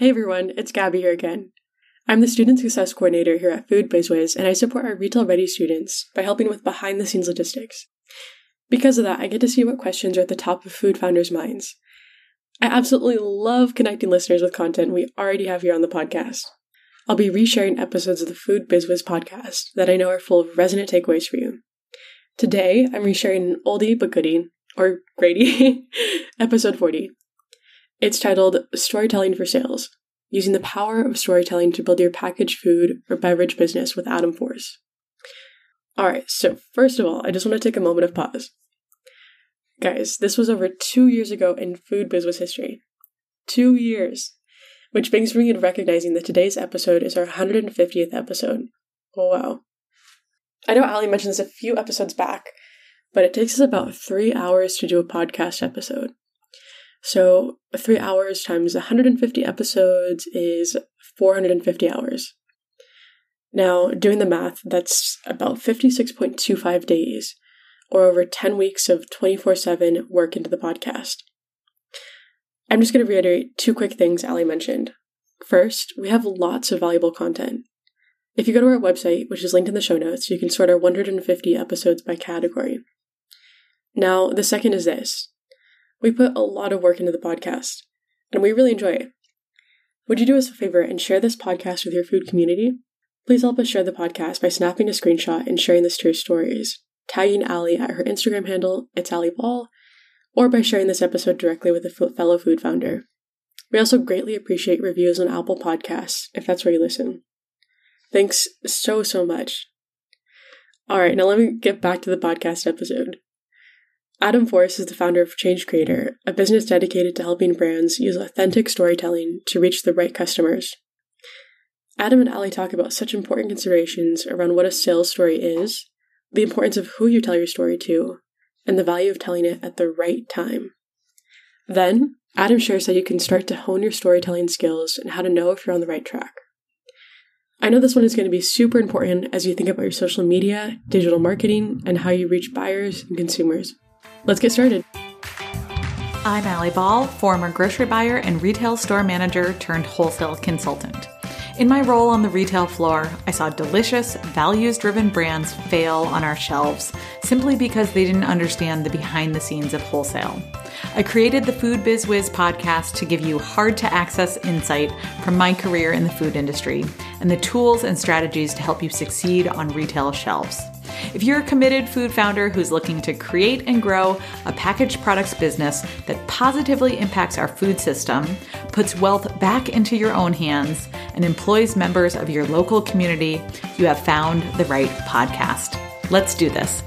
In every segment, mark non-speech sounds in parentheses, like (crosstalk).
Hey everyone, it's Gabby here again. I'm the Student Success Coordinator here at Food BizWiz, and I support our retail ready students by helping with behind the scenes logistics. Because of that, I get to see what questions are at the top of food founders' minds. I absolutely love connecting listeners with content we already have here on the podcast. I'll be resharing episodes of the Food BizWiz podcast that I know are full of resonant takeaways for you. Today, I'm resharing an oldie but goodie, or Grady, (laughs) episode 40. It's titled Storytelling for Sales Using the Power of Storytelling to Build Your Packaged Food or Beverage Business with Adam Force. Alright, so first of all, I just want to take a moment of pause. Guys, this was over two years ago in food business history. Two years! Which brings me to recognizing that today's episode is our 150th episode. Oh, wow. I know Ali mentioned this a few episodes back, but it takes us about three hours to do a podcast episode. So, three hours times 150 episodes is 450 hours. Now, doing the math, that's about 56.25 days, or over 10 weeks of 24 7 work into the podcast. I'm just going to reiterate two quick things Ali mentioned. First, we have lots of valuable content. If you go to our website, which is linked in the show notes, you can sort our 150 episodes by category. Now, the second is this we put a lot of work into the podcast, and we really enjoy it. Would you do us a favor and share this podcast with your food community? Please help us share the podcast by snapping a screenshot and sharing this to your stories, tagging Ali at her Instagram handle, it's Ali Ball, or by sharing this episode directly with a fellow food founder. We also greatly appreciate reviews on Apple Podcasts, if that's where you listen. Thanks so, so much. All right, now let me get back to the podcast episode. Adam Force is the founder of Change Creator, a business dedicated to helping brands use authentic storytelling to reach the right customers. Adam and Ali talk about such important considerations around what a sales story is, the importance of who you tell your story to, and the value of telling it at the right time. Then, Adam shares how you can start to hone your storytelling skills and how to know if you're on the right track. I know this one is going to be super important as you think about your social media, digital marketing, and how you reach buyers and consumers. Let's get started. I'm Ali Ball, former grocery buyer and retail store manager turned wholesale consultant. In my role on the retail floor, I saw delicious, values driven brands fail on our shelves simply because they didn't understand the behind the scenes of wholesale. I created the Food Biz Wiz podcast to give you hard to access insight from my career in the food industry and the tools and strategies to help you succeed on retail shelves. If you're a committed food founder who's looking to create and grow a packaged products business that positively impacts our food system, puts wealth back into your own hands, and employs members of your local community, you have found the right podcast. Let's do this.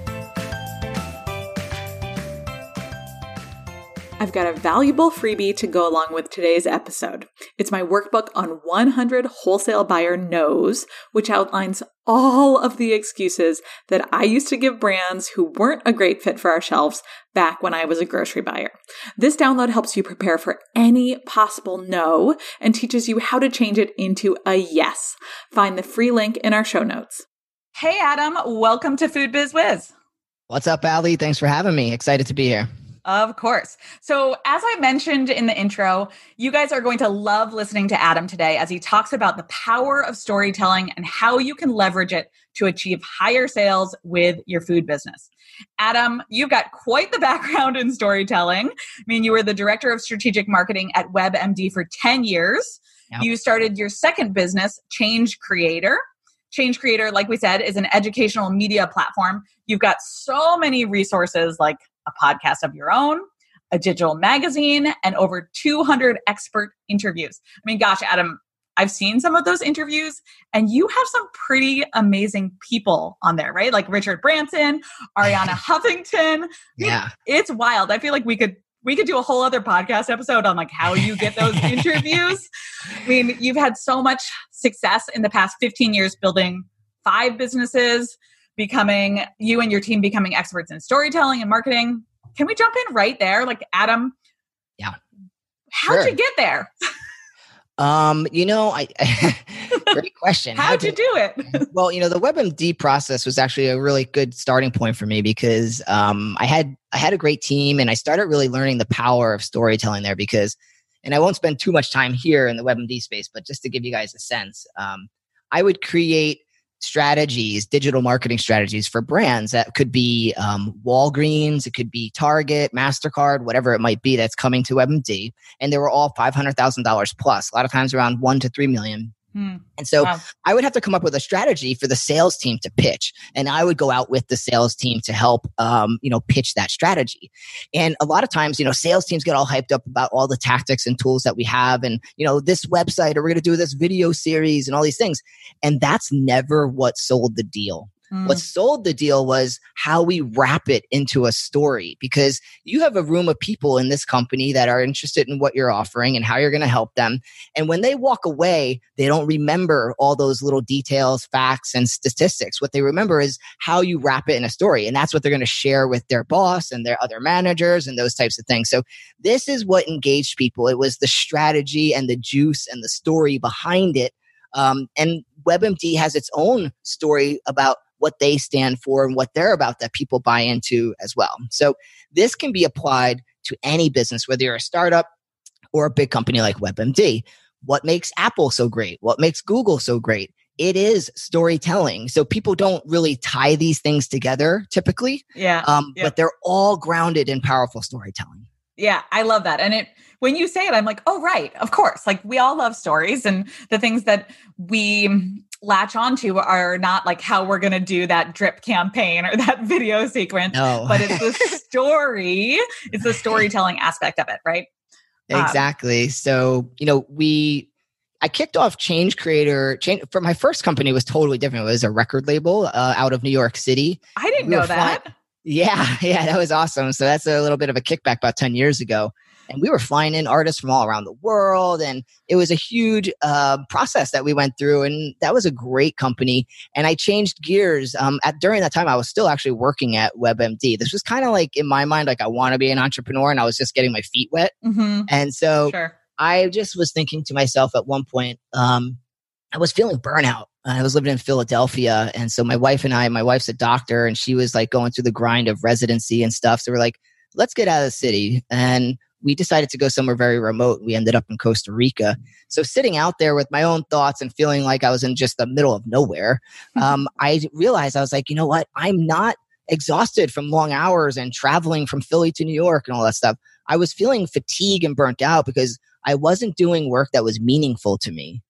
I've got a valuable freebie to go along with today's episode. It's my workbook on 100 wholesale buyer knows, which outlines all of the excuses that I used to give brands who weren't a great fit for our shelves back when I was a grocery buyer. This download helps you prepare for any possible no and teaches you how to change it into a yes. Find the free link in our show notes. Hey, Adam, welcome to Food Biz Wiz. What's up, Ali? Thanks for having me. Excited to be here. Of course. So, as I mentioned in the intro, you guys are going to love listening to Adam today as he talks about the power of storytelling and how you can leverage it to achieve higher sales with your food business. Adam, you've got quite the (laughs) background in storytelling. I mean, you were the director of strategic marketing at WebMD for 10 years. Yep. You started your second business, Change Creator. Change Creator, like we said, is an educational media platform. You've got so many resources like a podcast of your own, a digital magazine, and over 200 expert interviews. I mean, gosh, Adam, I've seen some of those interviews, and you have some pretty amazing people on there, right? Like Richard Branson, (laughs) Arianna Huffington. Yeah, it's wild. I feel like we could we could do a whole other podcast episode on like how you get those (laughs) interviews. I mean, you've had so much success in the past 15 years building five businesses, becoming you and your team becoming experts in storytelling and marketing. Can we jump in right there? Like Adam, yeah. How'd sure. you get there? Um, you know, I (laughs) great question. How'd, How'd you do it? (laughs) well, you know, the WebMD process was actually a really good starting point for me because um, I had I had a great team and I started really learning the power of storytelling there because and I won't spend too much time here in the WebMD space, but just to give you guys a sense, um, I would create strategies, digital marketing strategies for brands that could be um, Walgreens, it could be Target, MasterCard, whatever it might be that's coming to WebMD. And they were all $500,000 plus, a lot of times around one to three million Hmm. And so wow. I would have to come up with a strategy for the sales team to pitch, and I would go out with the sales team to help, um, you know, pitch that strategy. And a lot of times, you know, sales teams get all hyped up about all the tactics and tools that we have, and you know, this website, or we're going to do this video series, and all these things. And that's never what sold the deal. Mm. What sold the deal was how we wrap it into a story because you have a room of people in this company that are interested in what you're offering and how you're going to help them. And when they walk away, they don't remember all those little details, facts, and statistics. What they remember is how you wrap it in a story. And that's what they're going to share with their boss and their other managers and those types of things. So this is what engaged people. It was the strategy and the juice and the story behind it. Um, and WebMD has its own story about what they stand for and what they're about that people buy into as well. So this can be applied to any business, whether you're a startup or a big company like WebMD. What makes Apple so great? What makes Google so great? It is storytelling. So people don't really tie these things together typically. Yeah. Um, yeah. But they're all grounded in powerful storytelling. Yeah, I love that. And it when you say it, I'm like, oh right, of course. Like we all love stories and the things that we latch onto are not like how we're going to do that drip campaign or that (laughs) video sequence, no. but it's the (laughs) story, it's the storytelling aspect of it, right? Um, exactly. Um, so, you know, we I kicked off Change Creator. Change for my first company was totally different. It was a record label uh, out of New York City. I didn't we know that. (laughs) yeah, yeah, that was awesome. So that's a little bit of a kickback about ten years ago and we were flying in artists from all around the world and it was a huge uh, process that we went through and that was a great company and i changed gears um, at during that time i was still actually working at webmd this was kind of like in my mind like i want to be an entrepreneur and i was just getting my feet wet mm-hmm. and so sure. i just was thinking to myself at one point um, i was feeling burnout I was living in Philadelphia. And so my wife and I, my wife's a doctor and she was like going through the grind of residency and stuff. So we're like, let's get out of the city. And we decided to go somewhere very remote. We ended up in Costa Rica. So sitting out there with my own thoughts and feeling like I was in just the middle of nowhere, um, I realized I was like, you know what? I'm not exhausted from long hours and traveling from Philly to New York and all that stuff. I was feeling fatigue and burnt out because I wasn't doing work that was meaningful to me.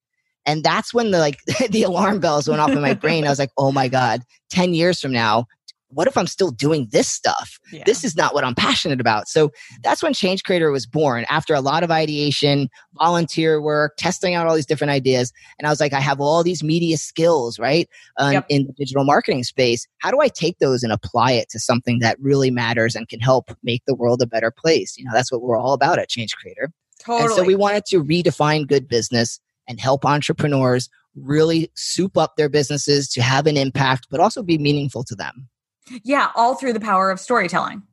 And that's when the like (laughs) the alarm bells went off in my brain. I was like, "Oh my god, 10 years from now, what if I'm still doing this stuff? Yeah. This is not what I'm passionate about. So that's when Change Creator was born after a lot of ideation, volunteer work, testing out all these different ideas. And I was like, I have all these media skills, right? Um, yep. In the digital marketing space. How do I take those and apply it to something that really matters and can help make the world a better place? You know, that's what we're all about at Change Creator. Totally. And so we wanted to redefine good business and help entrepreneurs really soup up their businesses to have an impact, but also be meaningful to them. Yeah, all through the power of storytelling.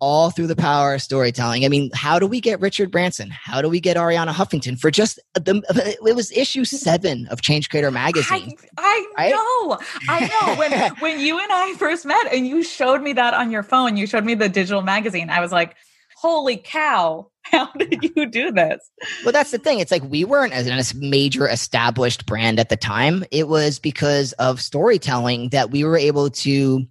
All through the power of storytelling. I mean, how do we get Richard Branson? How do we get Arianna Huffington for just the? It was issue seven of Change Creator magazine. I, I right? know, I know. When (laughs) when you and I first met, and you showed me that on your phone, you showed me the digital magazine. I was like, "Holy cow!" (laughs) How did you do this? Well, that's the thing. It's like we weren't as a major established brand at the time. It was because of storytelling that we were able to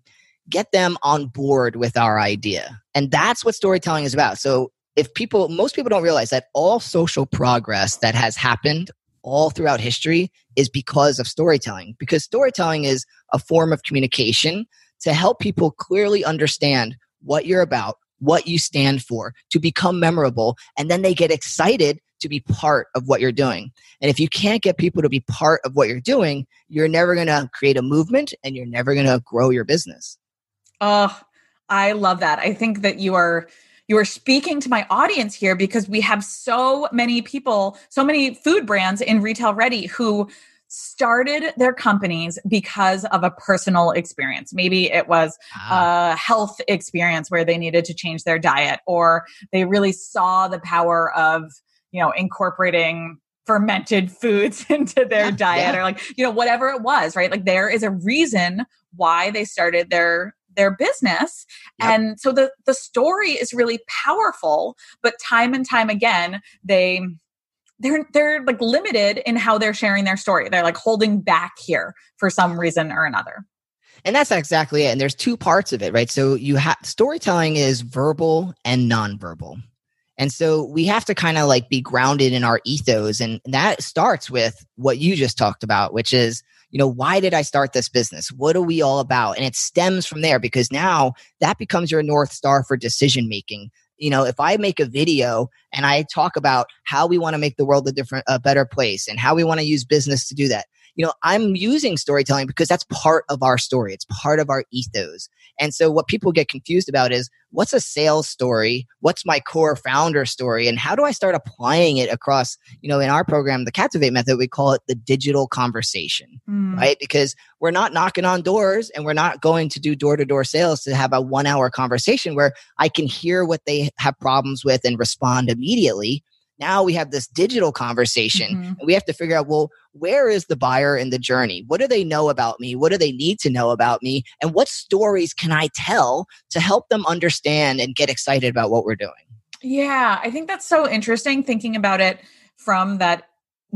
get them on board with our idea. And that's what storytelling is about. So if people, most people don't realize that all social progress that has happened all throughout history is because of storytelling, because storytelling is a form of communication to help people clearly understand what you're about, what you stand for, to become memorable, and then they get excited to be part of what you're doing. And if you can't get people to be part of what you're doing, you're never going to create a movement and you're never going to grow your business. Oh, I love that. I think that you are you are speaking to my audience here because we have so many people, so many food brands in retail ready who started their companies because of a personal experience. Maybe it was ah. a health experience where they needed to change their diet or they really saw the power of, you know, incorporating fermented (laughs) foods into their yeah, diet yeah. or like, you know, whatever it was, right? Like there is a reason why they started their their business. Yep. And so the the story is really powerful, but time and time again they they're they're like limited in how they're sharing their story. They're like holding back here for some reason or another. And that's exactly it. And there's two parts of it, right? So you have storytelling is verbal and nonverbal. And so we have to kind of like be grounded in our ethos. And that starts with what you just talked about, which is, you know, why did I start this business? What are we all about? And it stems from there because now that becomes your North Star for decision making. You know, if I make a video and I talk about how we want to make the world a different, a better place and how we want to use business to do that, you know, I'm using storytelling because that's part of our story. It's part of our ethos. And so what people get confused about is what's a sales story? What's my core founder story? And how do I start applying it across, you know, in our program, the Captivate method, we call it the digital conversation, mm. right? Because we're not knocking on doors and we're not going to do door to door sales to have a one hour conversation where I can hear what they have problems with and respond immediately now we have this digital conversation mm-hmm. and we have to figure out, well, where is the buyer in the journey? What do they know about me? What do they need to know about me? And what stories can I tell to help them understand and get excited about what we're doing? Yeah, I think that's so interesting thinking about it from that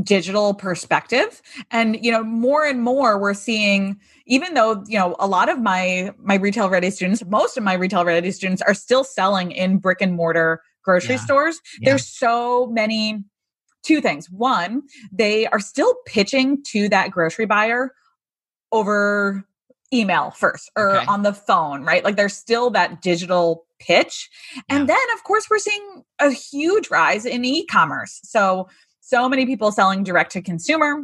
digital perspective and you know more and more we're seeing even though you know a lot of my my retail ready students most of my retail ready students are still selling in brick and mortar grocery yeah. stores. Yeah. There's so many two things. One, they are still pitching to that grocery buyer over email first or okay. on the phone, right? Like there's still that digital pitch. And then of course we're seeing a huge rise in e-commerce. So so many people selling direct to consumer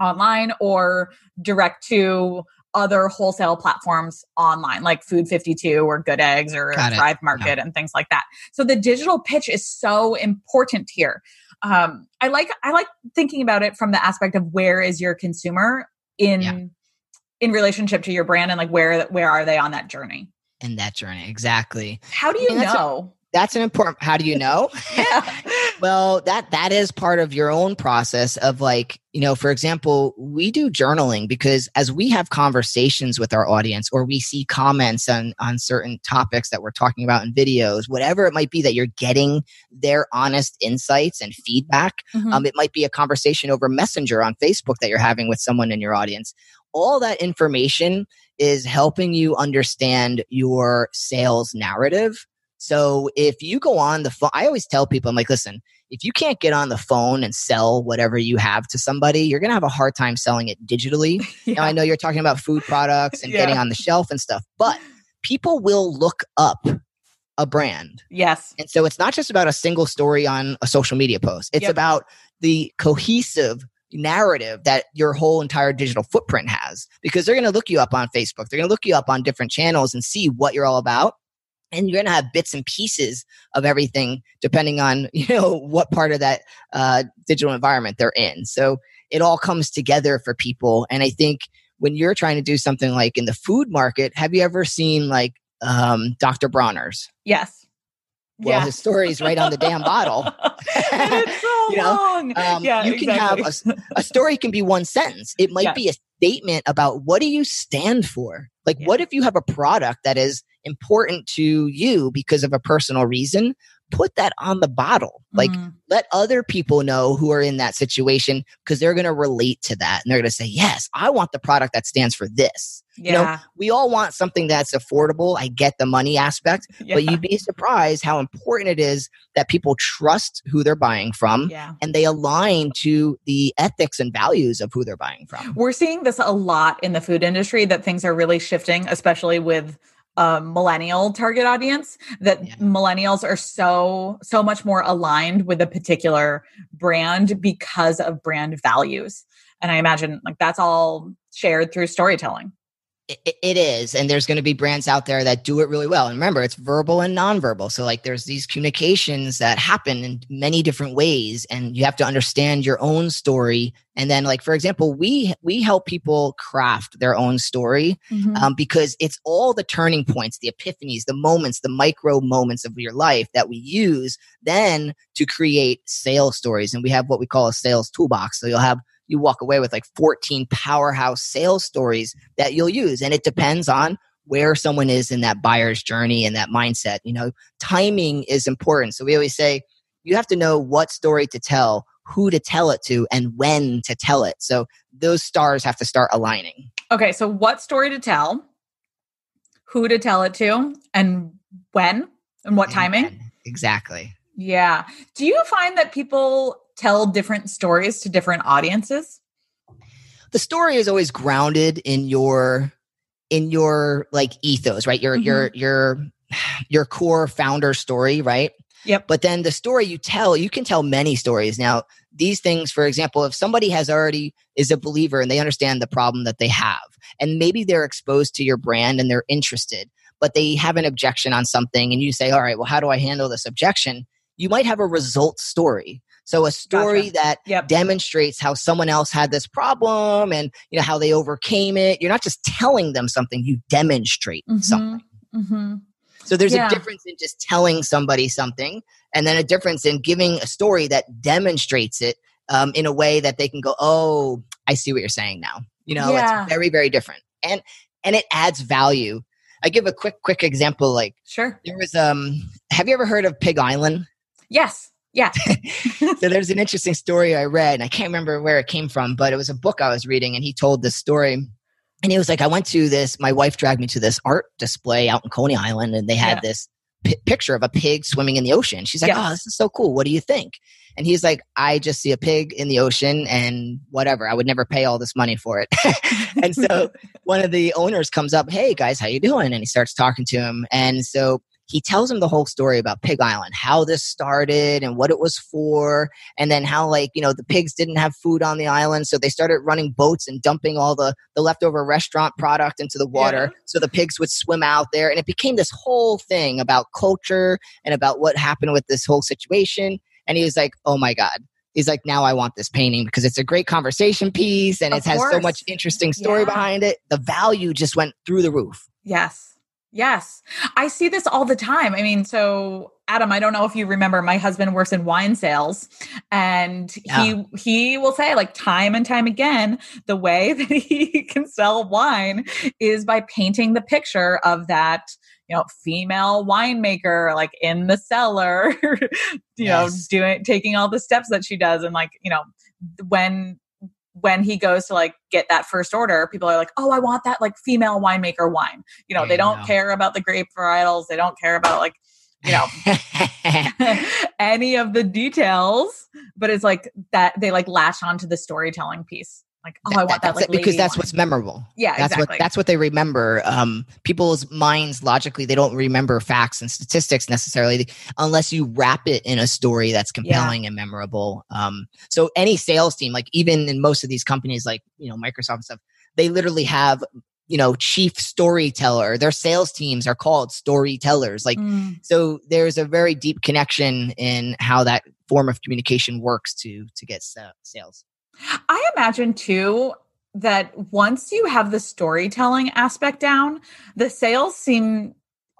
online or direct to other wholesale platforms online like food 52 or good eggs or thrive market and things like that. So the digital pitch is so important here. Um, i like i like thinking about it from the aspect of where is your consumer in yeah. in relationship to your brand and like where where are they on that journey? In that journey exactly. How do you know that's an important how do you know (laughs) (laughs) yeah. well that that is part of your own process of like you know for example we do journaling because as we have conversations with our audience or we see comments on on certain topics that we're talking about in videos whatever it might be that you're getting their honest insights and feedback mm-hmm. um, it might be a conversation over messenger on facebook that you're having with someone in your audience all that information is helping you understand your sales narrative so if you go on the phone, I always tell people, I'm like, listen, if you can't get on the phone and sell whatever you have to somebody, you're going to have a hard time selling it digitally. yeah. (laughs) Now, I know you're talking about food products and yeah. getting on the shelf and stuff, but people will look up a brand. Yes. And so it's not just about a single story on a social media post, it's yep. about the cohesive narrative that your whole entire digital footprint has because they're going to look you up on Facebook. They're going to look you up on different channels and see what you're all about and you're going to have bits and pieces of everything depending on (laughs) you know what part of that uh, digital environment they're in so it all comes together for people and i think when you're trying to do something like in the food market have you ever seen like um, dr bronner's yes well, yeah. his story is right on the damn bottle. (laughs) (laughs) it's so you know, long. Um, yeah, you can exactly. have a, a, story can be one sentence. It might be a statement about what do you stand for. Like, yeah. what if you have a product that is important to you because of a personal reason, put that on the bottle. Like mm. let other people know who are in that situation because they're going to relate to that and they're going to say, "Yes, I want the product that stands for this." Yeah. You know, we all want something that's affordable. I get the money aspect, (laughs) yeah. but you'd be surprised how important it is that people trust who they're buying from yeah. and they align to the ethics and values of who they're buying from. We're seeing this a lot in the food industry that things are really shifting, especially with a millennial target audience that yeah. millennials are so so much more aligned with a particular brand because of brand values and i imagine like that's all shared through storytelling it, it is and there's going to be brands out there that do it really well. And remember it's verbal and nonverbal. So like there's these communications that happen in many different ways and you have to understand your own story. And then like for example we we help people craft their own story mm-hmm. um, because it's all the turning points the epiphanies the moments the micro moments of your life that we use then to create sales stories. And we have what we call a sales toolbox. So you'll have you walk away with like 14 powerhouse sales stories that you'll use. And it depends on where someone is in that buyer's journey and that mindset. You know, timing is important. So we always say you have to know what story to tell, who to tell it to and when to tell it. So those stars have to start aligning. Okay, so what story to tell, who to tell it to, and when, and what And timing? when. Exactly. Yeah. Do you find that people tell different stories to different audiences? The story is always grounded in your in your like ethos, right? Your your mm-hmm. your your core founder story, right? Yep. But then the story you tell, you can tell many stories. Now, these things, for example, if somebody has already is a believer and they understand the problem that they have, and maybe they're exposed to your brand and they're interested, but they have an objection on something, and you say, All right, well, how do I handle this objection? You might have a result story. So a story Gotcha. that Yep. demonstrates how someone else had this problem and you know how they overcame it. You're not just telling them something, you demonstrate Mhm. something. Mm-hmm. So there's Yeah. a difference in just telling somebody something, and then a difference in giving a story that demonstrates it um, in a way that they can go, "Oh, I see what you're saying now." You know, Yeah. it's very, very different, and and it adds value. I give a quick, quick example. Like Sure. there was, um, have you ever heard of Pig Island? Yes. Yeah. (laughs) so there's an interesting story I read, and I can't remember where it came from, but it was a book I was reading, and he told this story. And he was like, I went to this, my wife dragged me to this art display out in Coney Island, and they had Yeah. this pi picture of a pig swimming in the ocean. She's like, Yes. Oh, this is so cool. What do you think? And he's like, I just see a pig in the ocean and whatever. I would never pay all this money for it. (laughs) and so (laughs) one of the owners comes up, Hey guys, how you doing? And he starts talking to him. And so he tells him the whole story about Pig Island, how this started and what it was for, and then how like you know the pigs didn't have food on the island, so they started running boats and dumping all the the leftover restaurant product into the water, Yeah. so the pigs would swim out there, and it became this whole thing about culture and about what happened with this whole situation. And he was like, "Oh my god." He's like, now I want this painting because it's a great conversation piece and Of it has so much interesting story Yeah. behind it. The value just went through the roof. Yes. Yes. I see this all the time. I mean, so Adam, I don't know if you remember my husband works in wine sales and he he will say like time and time again the way (laughs) that he can sell wine is by painting the picture of that you know female winemaker like in the cellar (laughs) you know doing taking all the steps that she does and like you know when when he goes to like get that first order, people are like, "Oh, I want that like female winemaker wine." You know, There they don't care about the grape varietals. They don't care about like, you know, (laughs) (laughs) any of the details. But it's like that they like latch onto the storytelling piece. Like, oh, I want that, that's like because that's wine. what's memorable. Yeah, that's exactly. what that's what they remember. Um, people's minds logically they don't remember facts and statistics necessarily unless you wrap it in a story that's compelling and memorable. Um, so any sales team, like even in most of these companies, like you know Microsoft and stuff, they literally have you know chief storyteller. Their sales teams are called storytellers. Like Mm, so, there's a very deep connection in how that form of communication works to to get sales. I imagine too that once you have the storytelling aspect down, the sales seem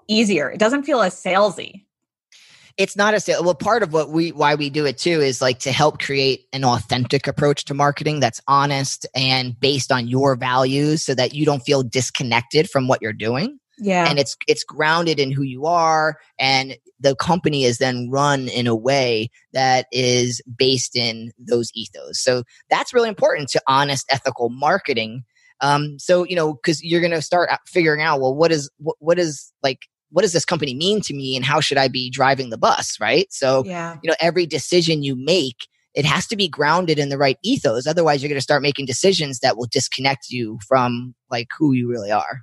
easier. It doesn't feel as salesy. it's not a sale. Well, part of what we why we do it too is like to help create an authentic approach to marketing that's honest and based on your values, so that you don't feel disconnected from what you're doing, Yeah. and it's it's grounded in who you are, and the company is then run in a way that is based in those ethos. So that's really important to honest, ethical marketing. Um, so you know, because you're going to start figuring out, well, what is what, what is like what does this company mean to me, and how should I be driving the bus, right? So yeah. you know every decision you make it has to be grounded in the right ethos otherwise you're going to start making decisions that will disconnect you from like who you really are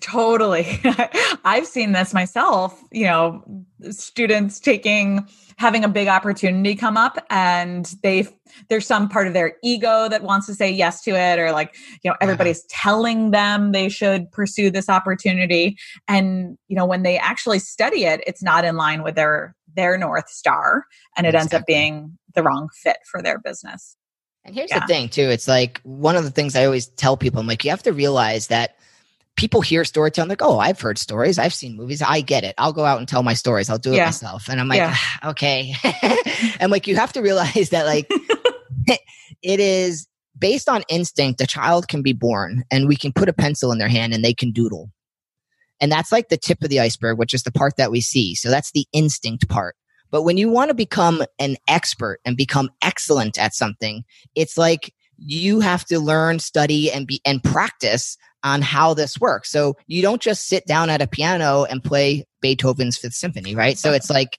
Totally. (laughs) I've seen this myself, you know, students taking having a big opportunity come up and they there's some part of their ego that wants to say yes to it or like, you know, everybody's telling them they should pursue this opportunity and, you know, when they actually study it, it's not in line with their their north star and it ends up being the wrong fit for their business. and here's Yeah. the thing too it's like one of the things i always tell people i'm like you have to realize that people hear storytelling like oh i've heard stories. I've seen movies. I get it. I'll go out and tell my stories. I'll do it Yeah. myself. And i'm like Yeah. "Ah, okay. (laughs) And like you have to realize that like (laughs) it is based on instinct a child can be born and we can put a pencil in their hand and they can doodle. And that's like the tip of the iceberg which is the part that we see. So that's the instinct part. But when you want to become an expert and become excellent at something, it's like you have to learn, study, and be and practice on how this works. So you don't just sit down at a piano and play Beethoven's Fifth Symphony, right? So it's like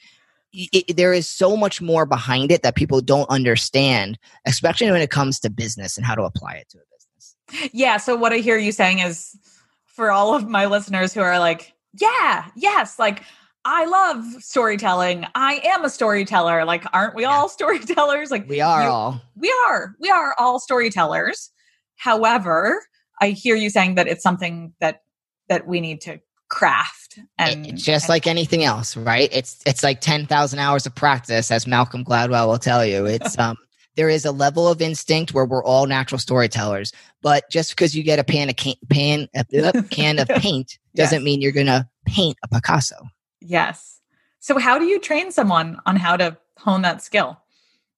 it, there is so much more behind it that people don't understand, especially when it comes to business and how to apply it to a business. Yeah. So what I hear you saying is for all of my listeners who are like, yeah, yes, like I love storytelling. I am a storyteller. Like, aren't we all (laughs) storytellers? Like, we are you, all. We are. We are all storytellers. However, I hear you saying that it's something that that we need to craft and it's just and, like anything else right it's it's like 10,000 hours of practice as Malcolm Gladwell will tell you (laughs) it's um there is a level of instinct where we're all natural storytellers but just because you get a pan of can, pan a, (laughs) a can of paint doesn't yes. mean you're going to paint a Picasso Yes. So how do you train someone on how to hone that skill?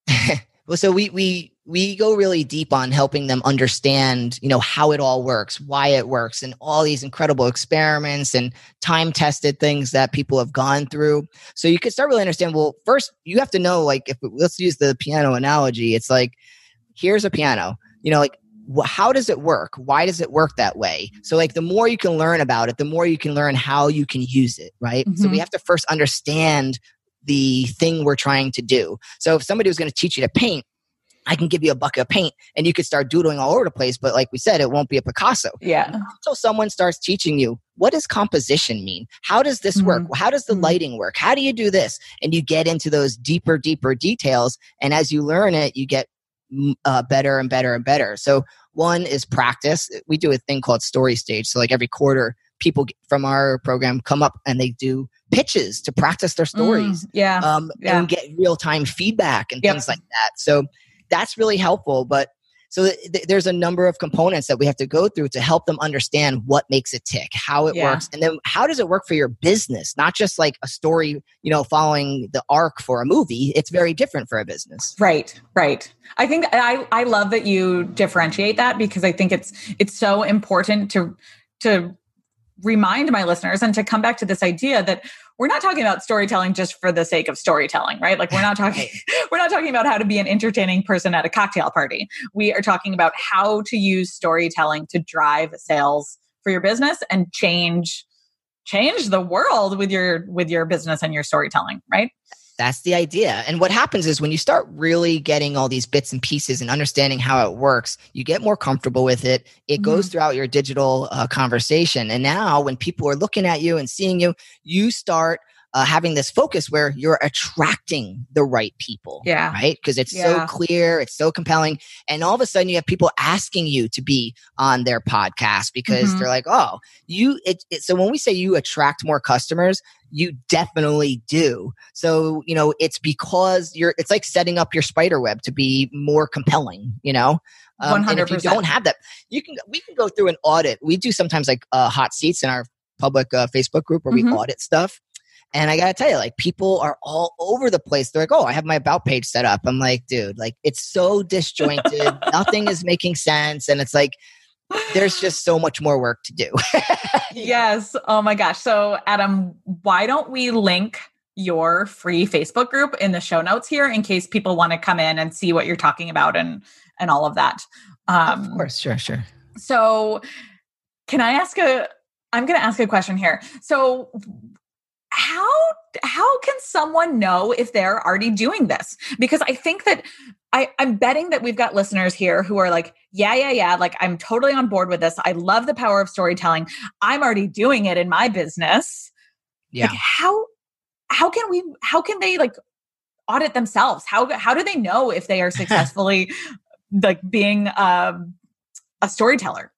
(laughs) well, so we we we go really deep on helping them understand, you know, how it all works, why it works, and all these incredible experiments and time tested things that people have gone through. So you can start really understand. Well, first you have to know, like, if let's use the piano analogy, it's like here's a piano. You know, like how does it work? Why does it work that way? So, like, the more you can learn about it, the more you can learn how you can use it, right? Mm-hmm. So, we mm-hmm. have to first understand the thing we're trying to do. So, if somebody was going to teach you to paint, I can give you a bucket of paint and you could start doodling all over the place. But like we said, it won't be a Picasso. Yeah. Until someone starts teaching you, what does composition mean? How does this mm-hmm. work? How does the mm-hmm. lighting work? How do you do this? And you get into those deeper, deeper details. And as you learn it, you get uh, better and better and better. So one is practice. We do a thing called story stage. So like every quarter, people from our program come up and they do pitches to practice their stories. Mm, yeah, um, yeah. And get real time feedback and yep. things like that. So that's really helpful. But so th- there's a number of components that we have to go through to help them understand what makes it tick, how it yeah. works, and then how does it work for your business? Not just like a story, you know, following the arc for a movie. It's very different for a business. Right, right. I think I I love that you differentiate that because I think it's it's so important to to remind my listeners and to come back to this idea that we're not talking about storytelling just for the sake of storytelling, right? Like we're not talking (laughs) we're not talking about how to be an entertaining person at a cocktail party. We are talking about how to use storytelling to drive sales for your business and change change the world with your with your business and your storytelling, right? That's the idea. And what happens is when you start really getting all these bits and pieces and understanding how it works, you get more comfortable with it. It mm-hmm. goes throughout your digital uh, conversation. And now when people are looking at you and seeing you, you start uh, having this focus where you're attracting the right people. Yeah. Right. Because it's yeah. so clear, it's so compelling. And all of a sudden you have people asking you to be on their podcast because mm-hmm. they're like, oh, you, it, it, so when we say you attract more customers, you definitely do. So, you know, it's because you're, it's like setting up your spider web to be more compelling, you know? Um, 100%. And if you don't have that, you can, we can go through an audit. We do sometimes like uh, hot seats in our public uh, Facebook group where mm-hmm. we audit stuff. And I gotta tell you, like people are all over the place. They're like, "Oh, I have my about page set up." I'm like, "Dude, like it's so disjointed. (laughs) Nothing is making sense." And it's like, there's just so much more work to do. (laughs) yes. Oh my gosh. So, Adam, why don't we link your free Facebook group in the show notes here in case people want to come in and see what you're talking about and and all of that. Um, of course, sure, sure. So, can I ask a? I'm going to ask a question here. So, how how can someone know if they're already doing this? Because i think that I, i'm betting that we've got listeners here who are like yeah yeah yeah like i'm totally on board with this. I love the power of storytelling. I'm already doing it in my business. Yeah. like how how can we how can they like audit themselves? How how do they know if they are (laughs) successfully like being um, a storyteller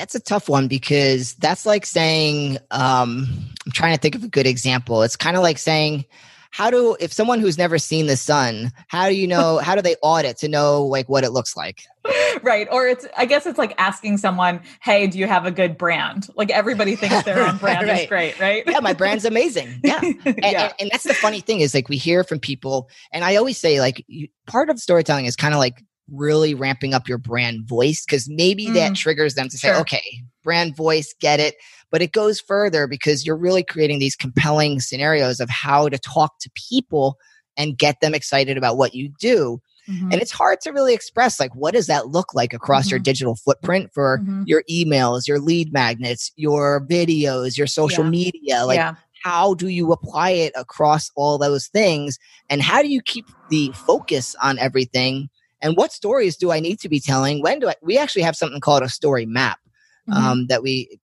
that's a tough one because that's like saying, um, I'm trying to think of a good example. It's kind of like saying, how do if someone who's never seen the sun how do you know (laughs) how do they audit to know like what it looks like right or it's i guess it's like asking someone hey do you have a good brand like everybody thinks their own (laughs) brand right. is great right yeah my brand's amazing (laughs) yeah. And, yeah. And, and, that's the funny thing is like we hear from people and i always say like part of storytelling is kind of like really ramping up your brand voice because maybe mm, that triggers them to say, okay, brand voice, get it. But it goes further because you're really creating these compelling scenarios of how to talk to people and get them excited about what you do. Mm-hmm. And it's hard to really express like what does that look like across mm-hmm. your digital footprint for mm-hmm. your emails, your lead magnets, your videos, your social yeah. media. Like yeah. how do you apply it across all those things? And how do you keep the focus on everything? And what stories do I need to be telling? When do I we actually have something called a story map mm-hmm. um, that we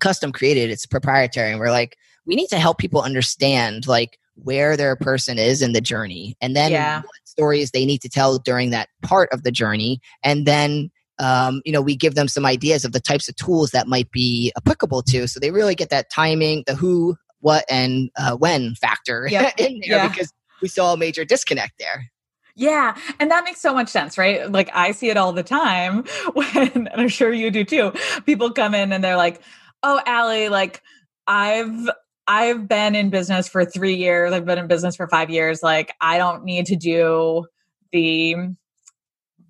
custom created. It's proprietary. And we're like, we need to help people understand like where their person is in the journey and then yeah. what stories they need to tell during that part of the journey and then um, you know we give them some ideas of the types of tools that might be applicable to so they really get that timing the who what and uh, when factor yep. (laughs) in there yeah. because we saw a major disconnect there yeah. And that makes so much sense, right? Like I see it all the time (laughs) when, and I'm sure you do too. People come in and they're like, oh, Ali, like I've I've been in business for three years. I've been in business for five years. Like, I don't need to do the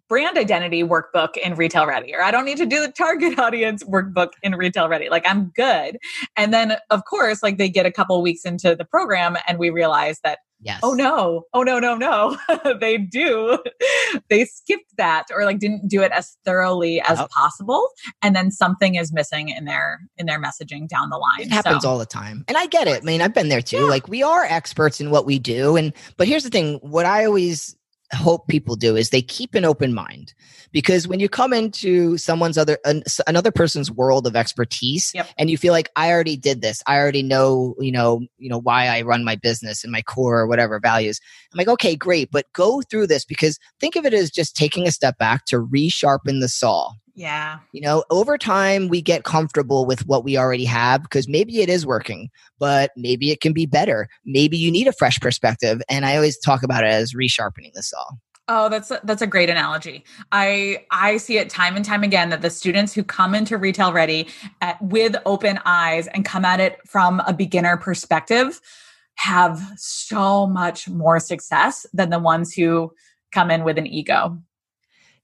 brand identity workbook in retail ready or i don't need to do the target (laughs) audience workbook in retail ready like i'm good and then of course like they get a couple weeks into the program and we realize that Yes. Oh no. Oh no, no, no. (laughs) they do. (laughs) they skipped that or like didn't do it as thoroughly as yep. possible. And then something is missing in their in their messaging down the line. It happens so. all the time. And I get it. I mean, I've been there too. Yeah. Like we are experts in what we do. And but here's the thing, what I always hope people do is they keep an open mind. Because when you come into someone's other an, another person's world of expertise yep. and you feel like i already did this. I already know you know you know why i run my business and my core or whatever values. I'm like okay great but go through this because think of it as just taking a step back to resharpen the saw yeah. You know, over time we get comfortable with what we already have because maybe it is working, but maybe it can be better. Maybe you need a fresh perspective. And I always talk about it as resharpening the saw. Oh, that's a, that's a great analogy. I I see it time and time again that the students who come into retail ready at, with open eyes and come at it from a beginner perspective have so much more success than the ones who come in with an ego.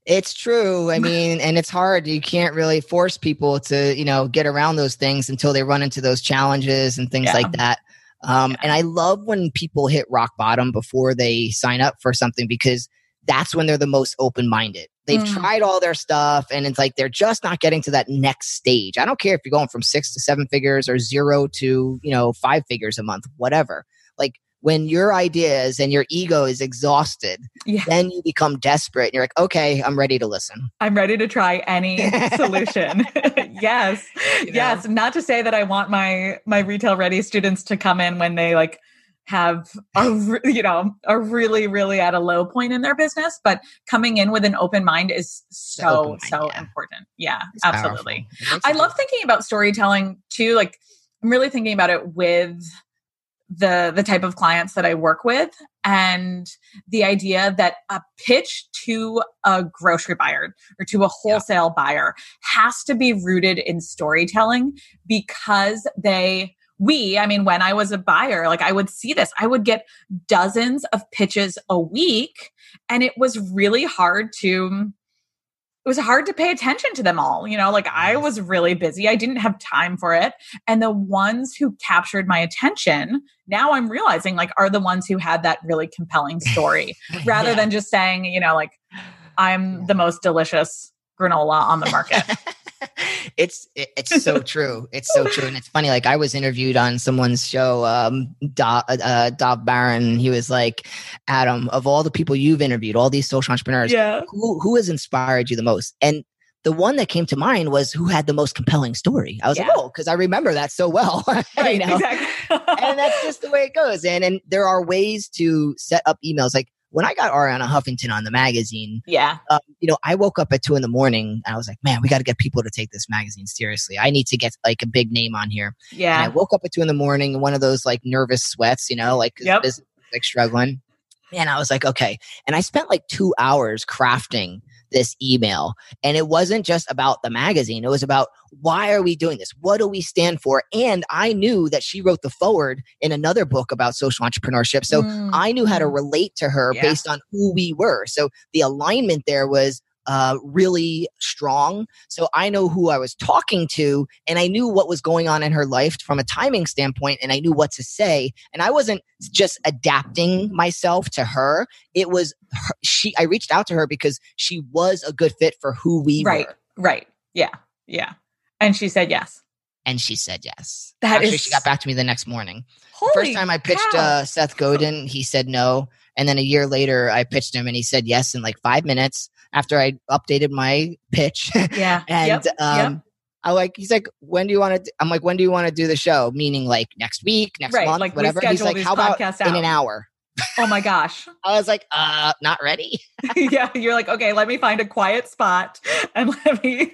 It's true. I (laughs) mean, and it's hard. You can't really force people to, you know, get around those things until they run into those challenges and things yeah. like that. Um, yeah. And I love when people hit rock bottom before they sign up for something because that's when they're the most open minded. They've mm. tried all their stuff and it's like they're just not getting to that next stage. I don't care if you're going from six to seven figures or zero to, you know, five figures a month, whatever. Like when your ideas and your ego is exhausted, yeah. then you become desperate and you're like, okay, I'm ready to listen. I'm ready to try any (laughs) solution. (laughs) yes. You know? Yes. Not to say that I want my my retail ready students to come in when they like have a (laughs) you know are really really at a low point in their business but coming in with an open mind is so mind, so yeah. important yeah it's absolutely i love thinking about storytelling too like i'm really thinking about it with the the type of clients that I work with and the idea that a pitch to a grocery buyer or to a wholesale yeah. buyer has to be rooted in storytelling because they we i mean when i was a buyer like i would see this i would get dozens of pitches a week and it was really hard to it was hard to pay attention to them all. You know, like I was really busy. I didn't have time for it. And the ones who captured my attention, now I'm realizing like are the ones who had that really compelling (laughs) story rather yeah. than just saying, you know, like I'm the most delicious granola on the market. (laughs) (laughs) it's it's so (laughs) true. It's so true, and it's funny. Like I was interviewed on someone's show, um, Dov, uh, Dov Baron. He was like, "Adam, of all the people you've interviewed, all these social entrepreneurs, yeah. who who has inspired you the most?" And the one that came to mind was who had the most compelling story. I was yeah. like, oh, because I remember that so well. (laughs) Right, you know? exactly. and that's just the way it goes. And and there are ways to set up emails. Like when I got Arianna Huffington on the magazine, yeah, uh, you know, I woke up at two in the morning and I was like, man, we got to get people to take this magazine seriously. I need to get like a big name on here. Yeah. And I woke up at two in the morning, one of those like nervous sweats, you know, like yep. like struggling. And I was like, okay. And I spent like two hours crafting this email. And it wasn't just about the magazine. It was about why are we doing this? What do we stand for? And I knew that she wrote the foreword in another book about social entrepreneurship. So mm. I knew how to relate to her yeah. based on who we were. So the alignment there was uh, really strong. So I know who I was talking to and I knew what was going on in her life from a timing standpoint and I knew what to say. And I wasn't just adapting myself to her. It was her, she, I reached out to her because she was a good fit for who we right, were. Right. Yeah. Yeah. And she said yes. And she said yes. That Actually, is- she got back to me the next morning. Holy First time I pitched uh, Seth Godin, he said no. And then a year later, I pitched him and he said yes in like five minutes after I updated my pitch. yeah. (laughs) and Yep, um, yep. I like, he's like, when do you want to? I'm like, when do you want to do the show? Meaning like next week, next Right, month, like, whatever. He's like, how about podcasts in an hour? Oh my gosh. (laughs) I was like, uh, not ready. (laughs) yeah, you're like, okay, let me find a quiet spot and let me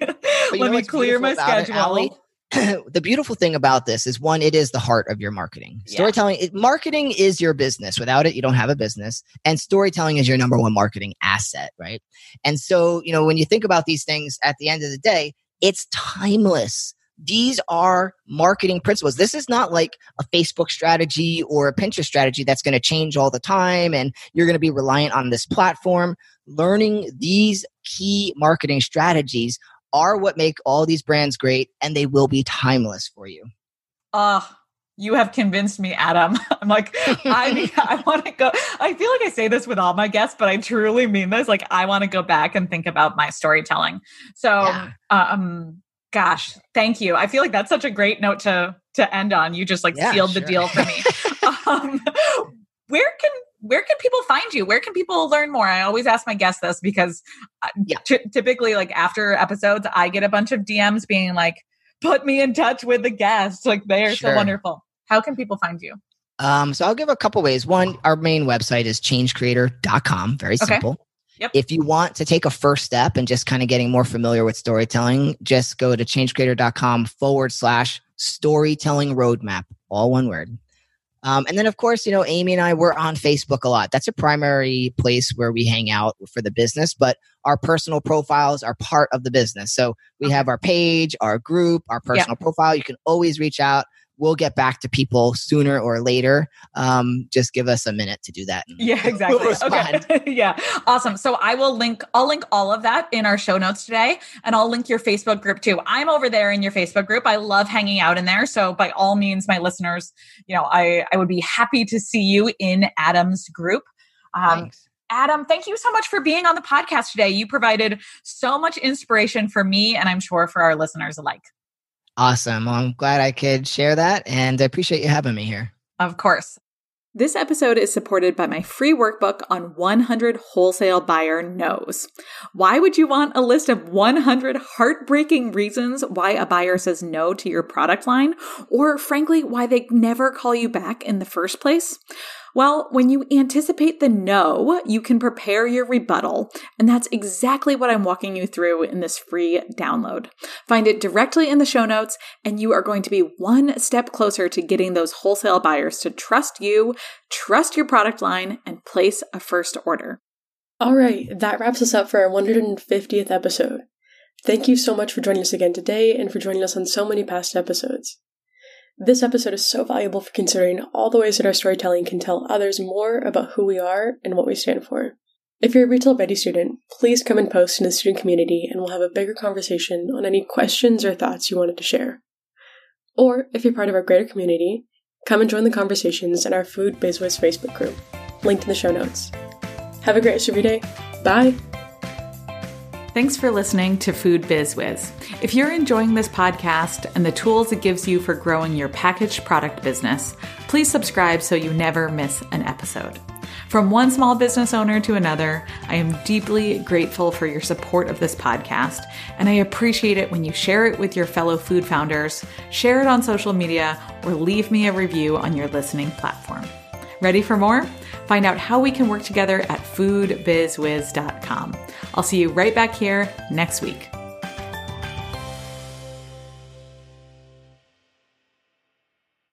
let me clear my it, schedule. Ali? (clears throat) the beautiful thing about this is one, it is the heart of your marketing. Yeah. Storytelling, it, marketing is your business. Without it, you don't have a business. And storytelling is your number one marketing asset, right? And so, you know, when you think about these things at the end of the day, it's timeless. These are marketing principles. This is not like a Facebook strategy or a Pinterest strategy that's going to change all the time and you're going to be reliant on this platform. Learning these key marketing strategies are what make all these brands great and they will be timeless for you. Oh, you have convinced me, Adam. (laughs) I'm like, I (laughs) I want to go. I feel like I say this with all my guests, but I truly mean this. Like, I want to go back and think about my storytelling. So, Yeah. um, gosh, thank you. I feel like that's such a great note to to end on. You just like Yeah, sealed the deal for me. (laughs) um, where can where can people find you? Where can people learn more? I always ask my guests this because uh, Yeah. ty- typically, like after episodes, I get a bunch of DMs being like, "Put me in touch with the guests. Like they are so wonderful." How can people find you? Um, so I'll give a couple ways. One, our main website is changecreator.com. Very Okay. simple. Yep. If you want to take a first step and just kind of getting more familiar with storytelling, just go to changecreator.com forward slash storytelling roadmap, all one word. Um, and then, of course, you know, Amy and I, we're on Facebook a lot. That's a primary place where we hang out for the business, but our personal profiles are part of the business. So we have our page, our group, our personal profile. You can always reach out. We'll get back to people sooner or later. Um, just give us a minute to do that. Yeah, exactly. we'll okay. (laughs) yeah. Awesome. So I will link I'll link all of that in our show notes today and I'll link your Facebook group too. I'm over there in your Facebook group. I love hanging out in there. So by all means my listeners, you know, I I would be happy to see you in Adam's group. Um Thanks. Adam, thank you so much for being on the podcast today. You provided so much inspiration for me and I'm sure for our listeners alike. Awesome. Well, I'm glad I could share that and I appreciate you having me here. Of course. This episode is supported by my free workbook on 100 wholesale buyer no's. Why would you want a list of 100 heartbreaking reasons why a buyer says no to your product line? Or frankly, why they never call you back in the first place? Well, when you anticipate the no, you can prepare your rebuttal. And that's exactly what I'm walking you through in this free download. Find it directly in the show notes, and you are going to be one step closer to getting those wholesale buyers to trust you, trust your product line, and place a first order. All right, that wraps us up for our 150th episode. Thank you so much for joining us again today and for joining us on so many past episodes. This episode is so valuable for considering all the ways that our storytelling can tell others more about who we are and what we stand for. If you're a Retail Ready student, please come and post in the student community and we'll have a bigger conversation on any questions or thoughts you wanted to share. Or if you're part of our greater community, come and join the conversations in our Food BizWiz Facebook group, linked in the show notes. Have a great rest day. Bye! Thanks for listening to Food Biz Wiz. If you're enjoying this podcast and the tools it gives you for growing your packaged product business, please subscribe so you never miss an episode. From one small business owner to another, I am deeply grateful for your support of this podcast, and I appreciate it when you share it with your fellow food founders, share it on social media, or leave me a review on your listening platform. Ready for more? Find out how we can work together at foodbizwiz.com. I'll see you right back here next week.